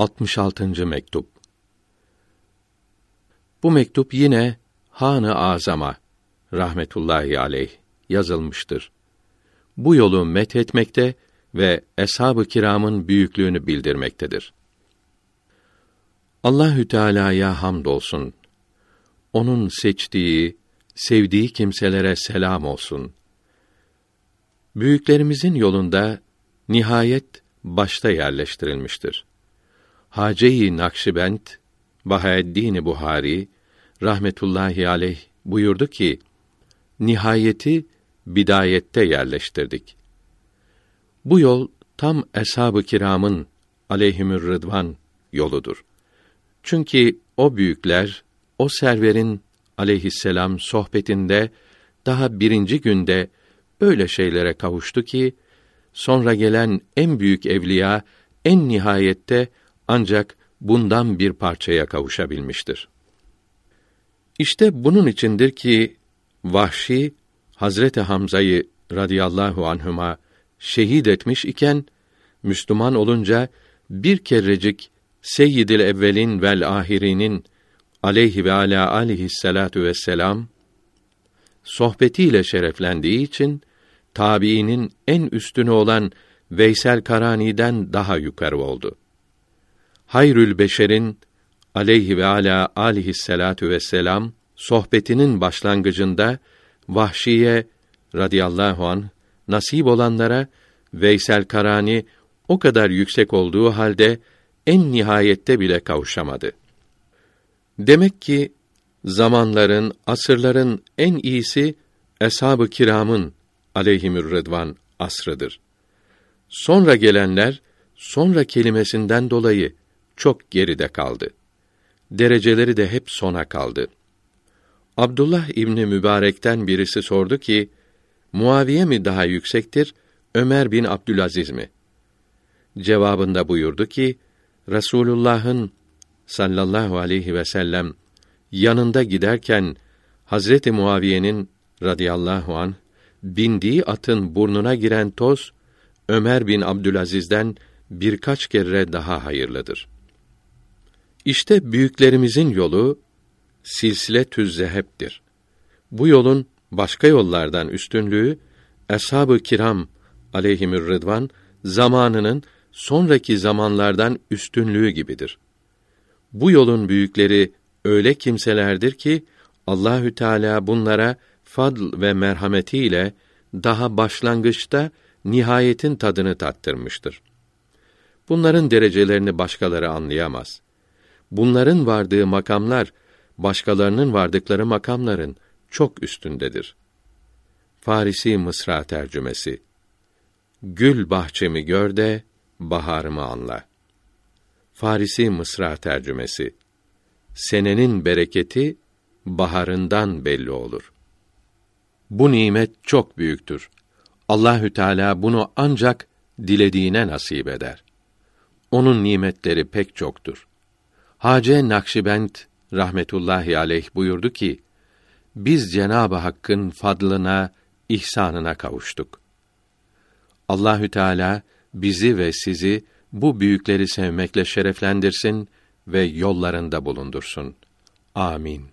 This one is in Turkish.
66. mektup. Bu mektup yine Han-ı Azam'a rahmetullahi aleyh yazılmıştır. Bu yolu methetmekte ve eshab-ı kiramın büyüklüğünü bildirmektedir. Allahü Teala'ya hamdolsun. Onun seçtiği, sevdiği kimselere selam olsun. Büyüklerimizin yolunda nihayet başta yerleştirilmiştir. Hace-i Nakşibend Bahaeddin Buhari rahmetullahi aleyh buyurdu ki: Nihayeti bidayette yerleştirdik. Bu yol tam eshab-ı kiramın aleyhimür rıdvan yoludur. Çünkü o büyükler o serverin aleyhisselam sohbetinde daha birinci günde öyle şeylere kavuştu ki sonra gelen en büyük evliya en nihayette ancak bundan bir parçaya kavuşabilmiştir. İşte bunun içindir ki Vahşi Hazreti Hamza'yı radıyallahu anhuma şehit etmiş iken Müslüman olunca bir kerecik Seyyidil Evvelin vel Ahirinin aleyhi ve ala aleyhissalatu vesselam sohbetiyle şereflendiği için tabiinin en üstünü olan Veysel Karani'den daha yukarı oldu. Hayrül Beşer'in aleyhi ve ala aleyhissalatu vesselam sohbetinin başlangıcında Vahşiye radıyallahu an nasip olanlara Veysel Karani o kadar yüksek olduğu halde en nihayette bile kavuşamadı. Demek ki zamanların, asırların en iyisi eshab-ı kiramın aleyhimür rıdvan asrıdır. Sonra gelenler sonra kelimesinden dolayı çok geride kaldı. Dereceleri de hep sona kaldı. Abdullah İbni Mübarek'ten birisi sordu ki, Muaviye mi daha yüksektir, Ömer bin Abdülaziz mi? Cevabında buyurdu ki, Resulullah'ın sallallahu aleyhi ve sellem yanında giderken Hazreti Muaviye'nin radıyallahu an bindiği atın burnuna giren toz Ömer bin Abdülaziz'den birkaç kere daha hayırlıdır. İşte büyüklerimizin yolu silsile tüz zeheptir. Bu yolun başka yollardan üstünlüğü eshab-ı kiram aleyhimür rıdvan zamanının sonraki zamanlardan üstünlüğü gibidir. Bu yolun büyükleri öyle kimselerdir ki Allahü Teala bunlara fadl ve merhametiyle daha başlangıçta nihayetin tadını tattırmıştır. Bunların derecelerini başkaları anlayamaz. Bunların vardığı makamlar başkalarının vardıkları makamların çok üstündedir. Farisi Mısra tercümesi Gül bahçemi gör de baharımı anla. Farisi Mısra tercümesi Senenin bereketi baharından belli olur. Bu nimet çok büyüktür. Allahü Teala bunu ancak dilediğine nasip eder. Onun nimetleri pek çoktur. Hace Nakşibend rahmetullahi aleyh buyurdu ki: Biz Cenabı Hakk'ın fadlına, ihsanına kavuştuk. Allahü Teala bizi ve sizi bu büyükleri sevmekle şereflendirsin ve yollarında bulundursun. Amin.